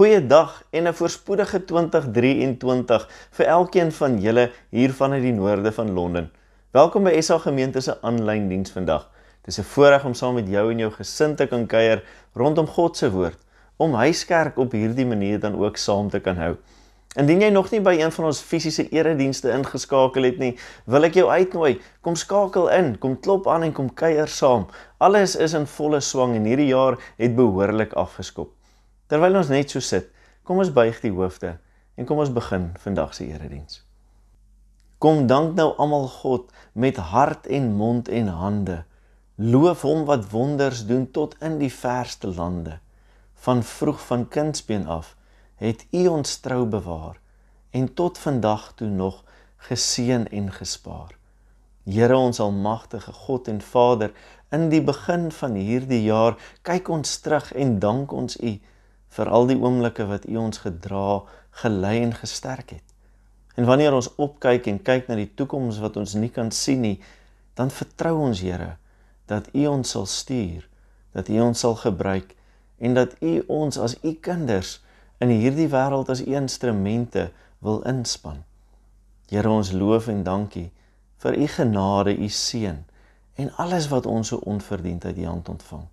Goeiedag en 'n voorspoedige 2023 vir elkeen van julle hier vanuit die noorde van Londen. Welkom by SA Gemeente se aanlyn diens vandag. Dis 'n voorreg om saam met jou en jou gesin te kan kuier rondom God se woord, om huiskerk op hierdie manier dan ook saam te kan hou. Indien jy nog nie by een van ons fisiese eredienste ingeskakel het nie, wil ek jou uitnooi, kom skakel in, kom klop aan en kom kuier saam. Alles is in volle swang en hierdie jaar het behoorlik afgeskop. Terwyl ons net so sit, kom ons buig die hoofde en kom ons begin vandag se erediens. Kom dank nou almal God met hart en mond en hande. Loof hom wat wonders doen tot in die verste lande. Van vroeg van kindsbeen af het U ons trou bewaar en tot vandag toe nog geseën en gespaar. Here ons almagtige God en Vader, in die begin van hierdie jaar kyk ons terug en dank ons U vir al die oomblikke wat U ons gedra, gelei en gesterk het. En wanneer ons opkyk en kyk na die toekoms wat ons nie kan sien nie, dan vertrou ons Here dat U ons sal stuur, dat U ons sal gebruik en dat U ons as U kinders in hierdie wêreld as U instrumente wil inspan. Here ons loof en dankie vir U genade, U seën en alles wat ons so onverdiend uit U hand ontvang.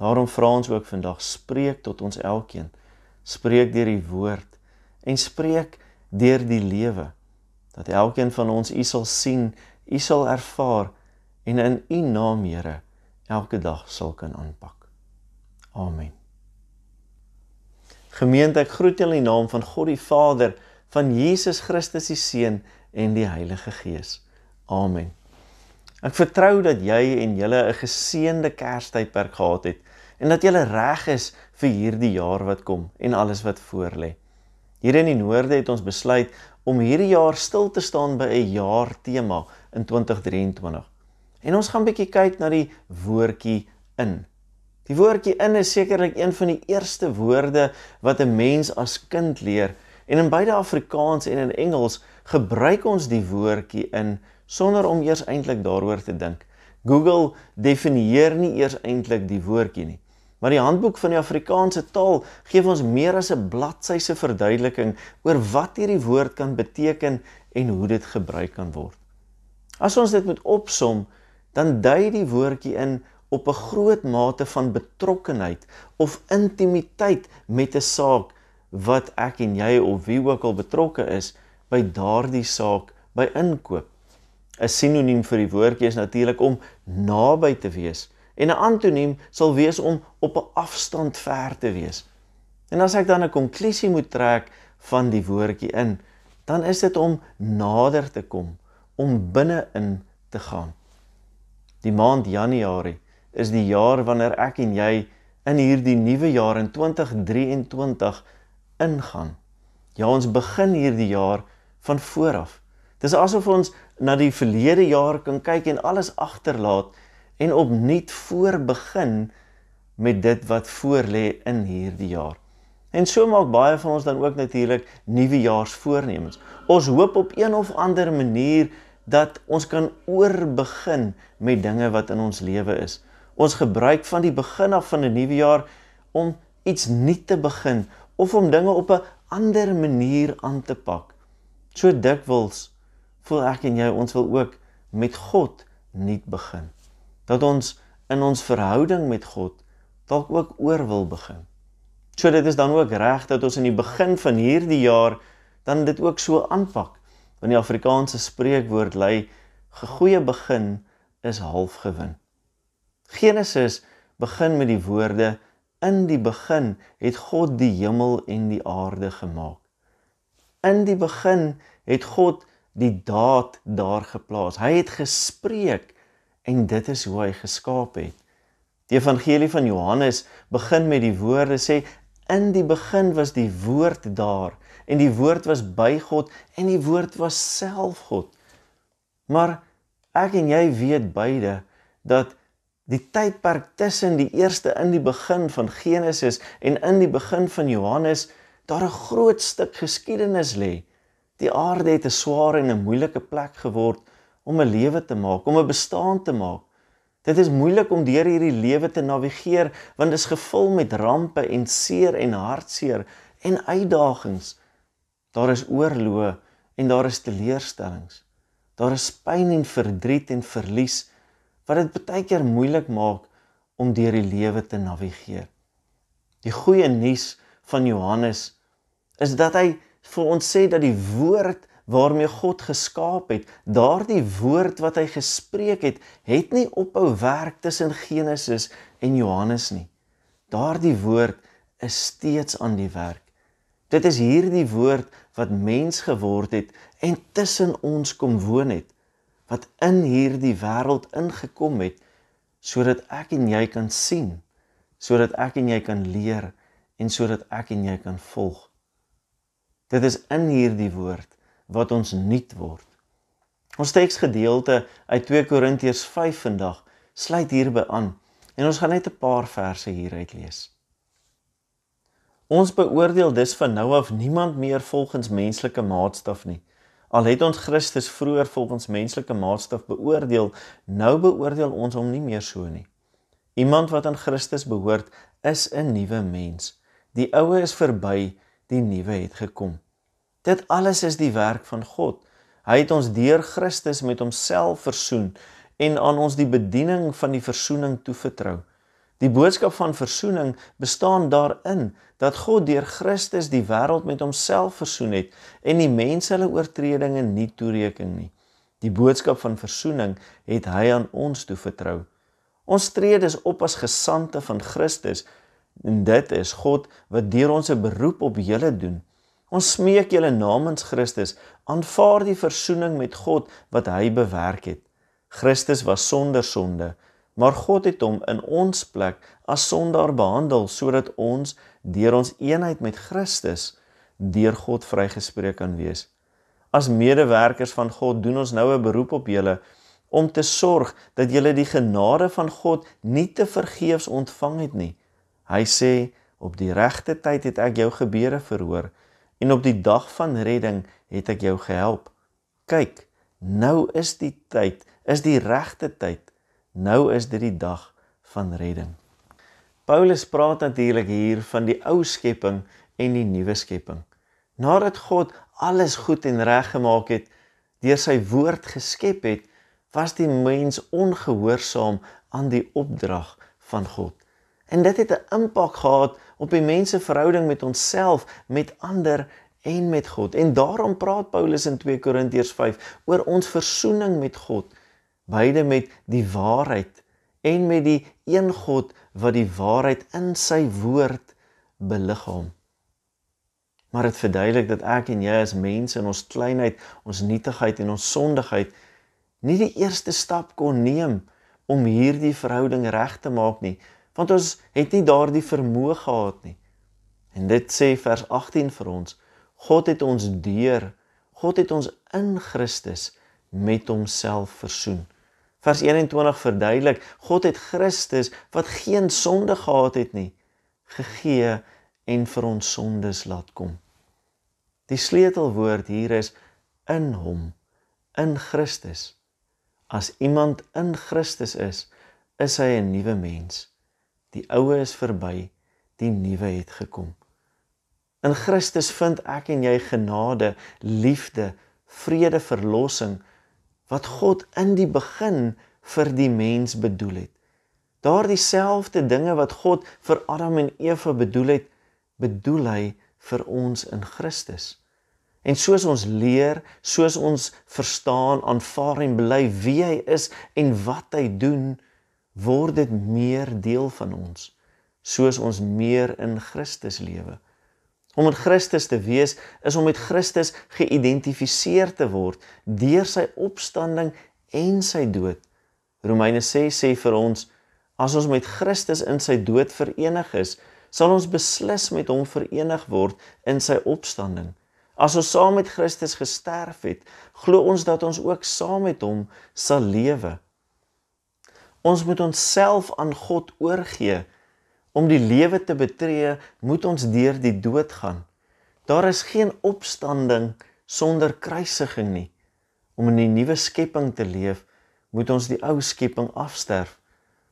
Daarom vra ons ook vandag spreek tot ons elkeen. Spreek deur die woord en spreek deur die lewe dat elkeen van ons U sal sien, U sal ervaar en in U naam Here elke dag sal kan aanpak. Amen. Gemeente, ek groet julle in die naam van God die Vader, van Jesus Christus die Seun en die Heilige Gees. Amen. Ek vertrou dat jy en julle 'n geseënde Kerstydperk gehad het en dat jy reg is vir hierdie jaar wat kom en alles wat voorlê. Hier in die noorde het ons besluit om hierdie jaar stil te staan by 'n jaar tema in 2023. En ons gaan bietjie kyk na die woordjie in. Die woordjie in is sekerlik een van die eerste woorde wat 'n mens as kind leer en in beide Afrikaans en in Engels gebruik ons die woordjie in sonder om eers eintlik daaroor te dink. Google definieer nie eers eintlik die woordjie nie. Maar die handboek van die Afrikaanse taal gee ons meer as 'n bladsy se verduideliking oor wat hierdie woord kan beteken en hoe dit gebruik kan word. As ons dit moet opsom, dan dui die woordjie in op 'n groot mate van betrokkenheid of intimiteit met 'n saak wat ek en jy of wie ook al betrokke is by daardie saak by inkoop. 'n Sinoniem vir die woordjie is natuurlik om naby te wees en 'n antoniem sal wees om op 'n afstand ver te wees. En as ek dan 'n konklusie moet trek van die woordjie in, dan is dit om nader te kom, om binne-in te gaan. Die maand Januarie is die jaar wanneer ek en jy in hierdie nuwe jaar in 2023 ingaan. Ja, ons begin hierdie jaar van voor af. Dis asof ons na die verlede jaar kan kyk en alles agterlaat en opnuut voorbegin met dit wat voorlê in hierdie jaar. En so maak baie van ons dan ook natuurlik nuwejaarsvoornemens. Ons hoop op een of ander manier dat ons kan oorbegin met dinge wat in ons lewe is. Ons gebruik van die begin af van 'n nuwe jaar om iets nuut te begin of om dinge op 'n ander manier aan te pak. So dikwels voel ek en jy ons wil ook met God nuut begin dat ons in ons verhouding met God dalk ook oor wil begin. So dit is dan ook reg dat ons in die begin van hierdie jaar dan dit ook so aanpak. Want die Afrikaanse spreekwoord lui: "Gegoeie begin is half gewin." Genesis begin met die woorde: "In die begin het God die hemel en die aarde gemaak." In die begin het God die daad daar geplaas. Hy het gespreek en dit is hoe hy geskaap het. Die evangelie van Johannes begin met die woorde sê in die begin was die woord daar en die woord was by God en die woord was self God. Maar ek en jy weet beide dat die tydperk tussen die eerste in die begin van Genesis en in die begin van Johannes daar 'n groot stuk geskiedenis lê. Die aarde het 'n swaar en 'n moeilike plek geword om 'n lewe te maak, om 'n bestaan te maak. Dit is moeilik om deur hierdie lewe te navigeer want dit is gevul met rampe en seer en hartseer en uitdagings. Daar is oorloë en daar is teleurstellings. Daar is pyn en verdriet en verlies wat dit baie keer moeilik maak om deur die lewe te navigeer. Die goeie nuus van Johannes is dat hy vir ons sê dat die woord waarmee God geskaap het, daardie woord wat hy gespreek het, het nie ophou werk tussen Genesis en Johannes nie. Daardie woord is steeds aan die werk. Dit is hierdie woord wat mens geword het en tussen ons kom woon het, wat in hierdie wêreld ingekom het sodat ek en jy kan sien, sodat ek en jy kan leer en sodat ek en jy kan volg. Dit is in hierdie woord wat ons nuut word. Ons teksgedeelte uit 2 Korintiërs 5 vandag sluit hierby aan en ons gaan net 'n paar verse hieruit lees. Ons beoordeel dus van nou af niemand meer volgens menslike maatstaf nie. Al het ons Christus vroeër volgens menslike maatstaf beoordeel, nou beoordeel ons hom nie meer so nie. Iemand wat aan Christus behoort, is 'n nuwe mens. Die ou is verby, die nuwe het gekom. Dit alles is die werk van God. Hy het ons deur Christus met homself versoen en aan ons die bediening van die versoening toevertrou. Die boodskap van versoening bestaan daarin dat God deur Christus die wêreld met homself versoen het en die mense hulle oortredinge nie toereken nie. Die boodskap van versoening het hy aan ons toevertrou. Ons tree dus op as gesande van Christus en dit is God wat deur ons 'n beroep op julle doen. Ons smeek julle namens Christus, aanvaar die versoening met God wat hy bewerk het. Christus was sonder sonde, maar God het hom in ons plek as sondaar behandel sodat ons deur ons eenheid met Christus deur God vrygespreek kan wees. As medewerkers van God doen ons nou 'n beroep op julle om te sorg dat julle die genade van God nie te vergeefs ontvang het nie. Hy sê op die regte tyd het ek jou gebede verhoor en op die dag van redding het ek jou gehelp. Kyk, nou is die tyd, is die regte tyd. Nou is dit die dag van redding. Paulus praat natuurlik hier van die ou skepping en die nuwe skepping. Nadat God alles goed en reg gemaak het, deur sy woord geskep het, was die mens ongehoorsaam aan die opdrag van God. En dit het 'n impak gehad op die mens se verhouding met onsself, met ander en met God. En daarom praat Paulus in 2 Korintiërs 5 oor ons versoening met God, beide met die waarheid en met die een God wat die waarheid in sy woord beliggaam. Maar dit verduidelik dat ek en jy as mense in ons kleinheid, ons nietigheid en ons sondigheid nie die eerste stap kon neem om hierdie verhouding reg te maak nie, want ons het nie daardie vermoë gehad nie. En dit sê vers 18 vir ons. God het ons deur, God het ons in Christus met homself versoen. Vers 21 verduidelik, God het Christus wat geen sonde gehad het nie, gegee en vir ons sondes laat kom. Die sleutelwoord hier is in hom, in Christus. As iemand in Christus is, is hy 'n nuwe mens. Die ou is verby, die nuwe het gekom. In Christus vind ek en jy genade, liefde, vrede, verlossing wat God in die begin vir die mens bedoel het. Daardie selfde dinge wat God vir Adam en Eva bedoel het, bedoel hy vir ons in Christus. En soos ons leer, soos ons verstaan, aanvaar en bely wie hy is en wat hy doen, word dit meer deel van ons soos ons meer in Christus lewe. Om in Christus te wees is om met Christus geïdentifiseer te word deur sy opstanding en sy dood. Romeine 6 sê vir ons as ons met Christus in sy dood verenig is, sal ons beslis met hom verenig word in sy opstanding. As ons saam met Christus gesterf het, glo ons dat ons ook saam met hom sal lewe. Ons moet onsself aan God oorgee. Om die lewe te betree, moet ons deur die dood gaan. Daar is geen opstanding sonder kruisiging nie. Om in die nuwe skepping te leef, moet ons die ou skepping afsterf.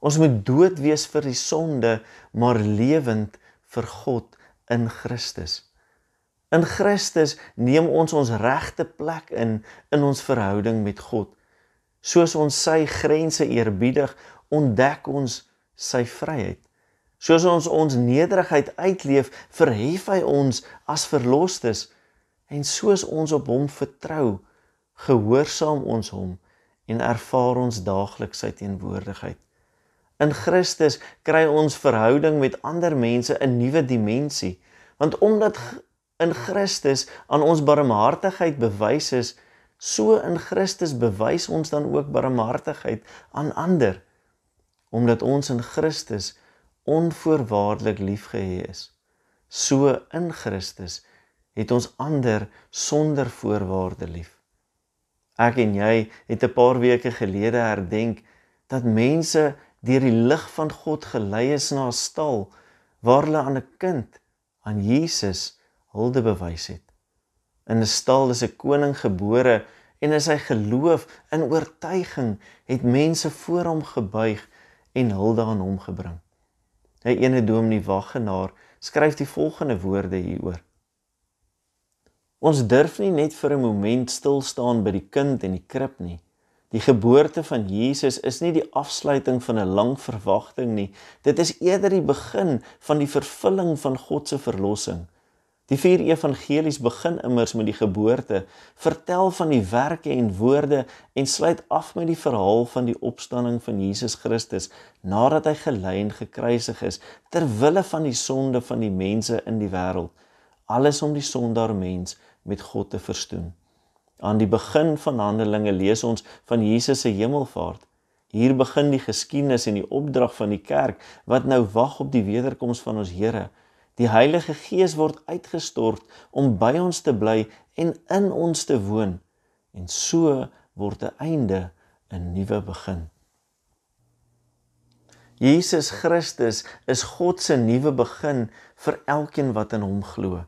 Ons moet dood wees vir die sonde, maar lewend vir God in Christus. In Christus neem ons ons regte plek in in ons verhouding met God. Soos ons sy grense eerbiedig, ontdek ons sy vryheid. Soos ons ons nederigheid uitleef, verhef hy ons as verlosters en soos ons op hom vertrou, gehoorsaam ons hom en ervaar ons daagliks sy teenwoordigheid. In Christus kry ons verhouding met ander mense 'n nuwe dimensie, want omdat in Christus aan ons barmhartigheid bewys is, so in Christus bewys ons dan ook barmhartigheid aan ander, omdat ons in Christus onvoorwaardelik liefgehê is. So in Christus het ons ander sonder voorwaarde lief. Ek en jy het 'n paar weke gelede herdenk dat mense deur die lig van God gelei is na 'n stal waar hulle aan 'n kind aan Jesus hulde bewys het. In 'n stal is 'n koning gebore en in sy geloof en oortuiging het mense voor hom gebuig en hulde aan hom gebring. 'n Ene dominee Waggenaar skryf die volgende woorde hieroor: Ons durf nie net vir 'n oomblik stil staan by die kind en die krib nie. Die geboorte van Jesus is nie die afsluiting van 'n lang verwagting nie. Dit is eerder die begin van die vervulling van God se verlossing. Die vier evangelies begin immers met die geboorte, vertel van die werke en woorde en sluit af met die verhaal van die opstanding van Jesus Christus nadat hy gelei en gekruisig is ter wille van die sonde van die mense in die wêreld, alles om die sondaar mens met God te verstoen. Aan die begin van Handelinge lees ons van Jesus se hemelvaart. Hier begin die geskiedenis en die opdrag van die kerk wat nou wag op die wederkoms van ons Here. Die Heilige Gees word uitgestort om by ons te bly en in ons te woon. En so word 'n einde 'n nuwe begin. Jesus Christus is God se nuwe begin vir elkeen wat in hom glo.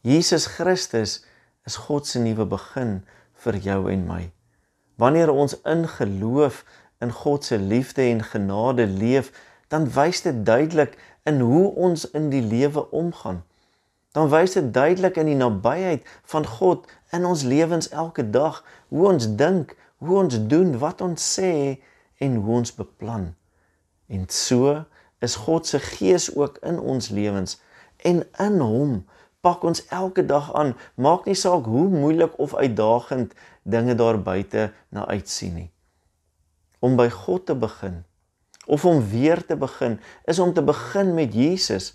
Jesus Christus is God se nuwe begin vir jou en my. Wanneer ons in geloof in God se liefde en genade leef, dan wys dit duidelik in hoe ons in die lewe omgaan. Dan wys dit duidelik in die nabyheid van God in ons lewens elke dag, hoe ons dink, hoe ons doen, wat ons sê en hoe ons beplan. En so is God se gees ook in ons lewens en in hom pak ons elke dag aan, maak nie saak hoe moeilik of uitdagend dinge daar buite na uitsien nie. Om by God te begin of om weer te begin is om te begin met Jesus.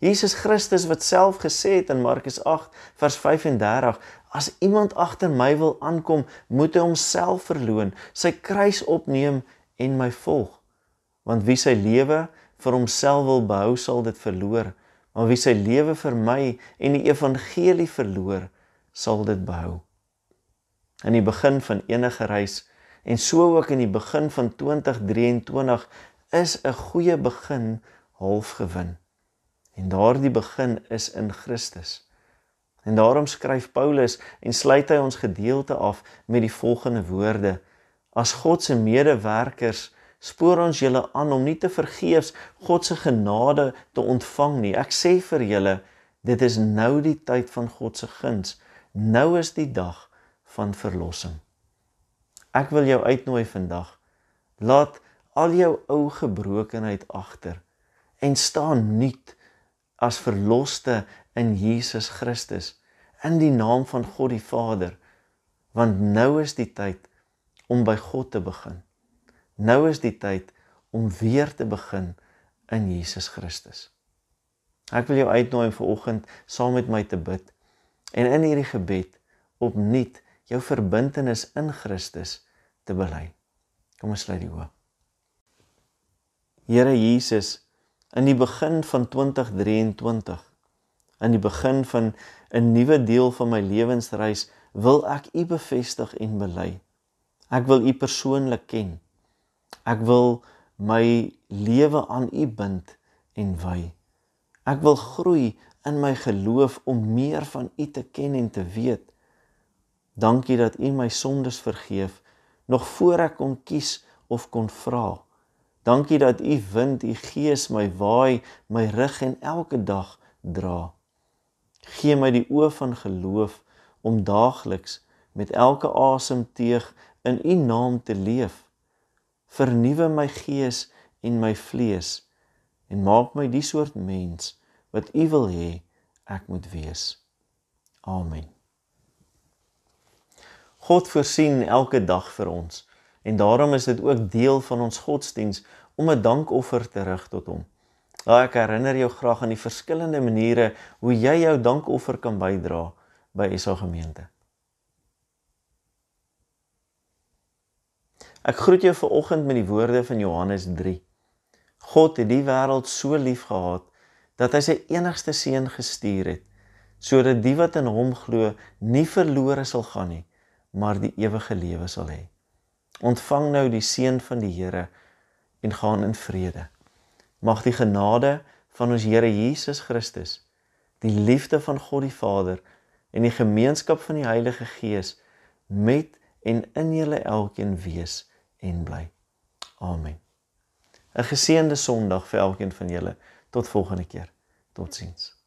Jesus Christus wat self gesê het in Markus 8 vers 35 as iemand agter my wil aankom moet hy homself verloën sy kruis opneem en my volg. Want wie sy lewe vir homself wil behou sal dit verloor. Maar wie sy lewe vir my en die evangelie verloor sal dit behou. In die begin van enige reis en so ook in die begin van 2023 is 'n goeie begin half gewin. En daardie begin is in Christus. En daarom skryf Paulus en sluit hy ons gedeelte af met die volgende woorde: As God se medewerkers spoor ons julle aan om nie te vergeefs God se genade te ontvang nie. Ek sê vir julle, dit is nou die tyd van God se guns. Nou is die dag van verlossing. Ek wil jou uitnooi vandag. Laat al jou ou gebrokenheid agter en staan nuut as verloste in Jesus Christus in die naam van God die Vader. Want nou is die tyd om by God te begin. Nou is die tyd om weer te begin in Jesus Christus. Ek wil jou uitnooi vir oggend saam met my te bid en in hierdie gebed opnuut jou verbintenis in Christus te bely. Kom ons sluit die oë Here Jesus, in die begin van 2023, in die begin van 'n nuwe deel van my lewensreis, wil ek U bevestig en bely. Ek wil U persoonlik ken. Ek wil my lewe aan U bind en wy. Ek wil groei in my geloof om meer van U te ken en te weet. Dankie dat U my sondes vergeef nog voor ek kon kies of kon vra. Dankie dat u wind, u gees my waai, my rig en elke dag dra. Gee my die oë van geloof om daagliks met elke asemteug in u naam te leef. Vernuwe my gees en my vlees en maak my die soort mens wat u wil hê ek moet wees. Amen. God voorsien elke dag vir ons. En daarom is dit ook deel van ons godsdiens om 'n dankoffer te rig tot hom. Ja, ek herinner jou graag aan die verskillende maniere hoe jy jou dankoffer kan bydra by SA gemeente. Ek groet jou ver oggend met die woorde van Johannes 3. God het die wêreld so lief gehad dat hy sy enigste seun gestuur het sodat die wat in hom glo nie verlore sal gaan nie, maar die ewige lewe sal hê. Ontvang nou die seën van die Here en gaan in vrede. Mag die genade van ons Here Jesus Christus, die liefde van God die Vader en die gemeenskap van die Heilige Gees met en in julle elkeen wees en bly. Amen. 'n Geseënde Sondag vir elkeen van julle. Tot volgende keer. Totsiens.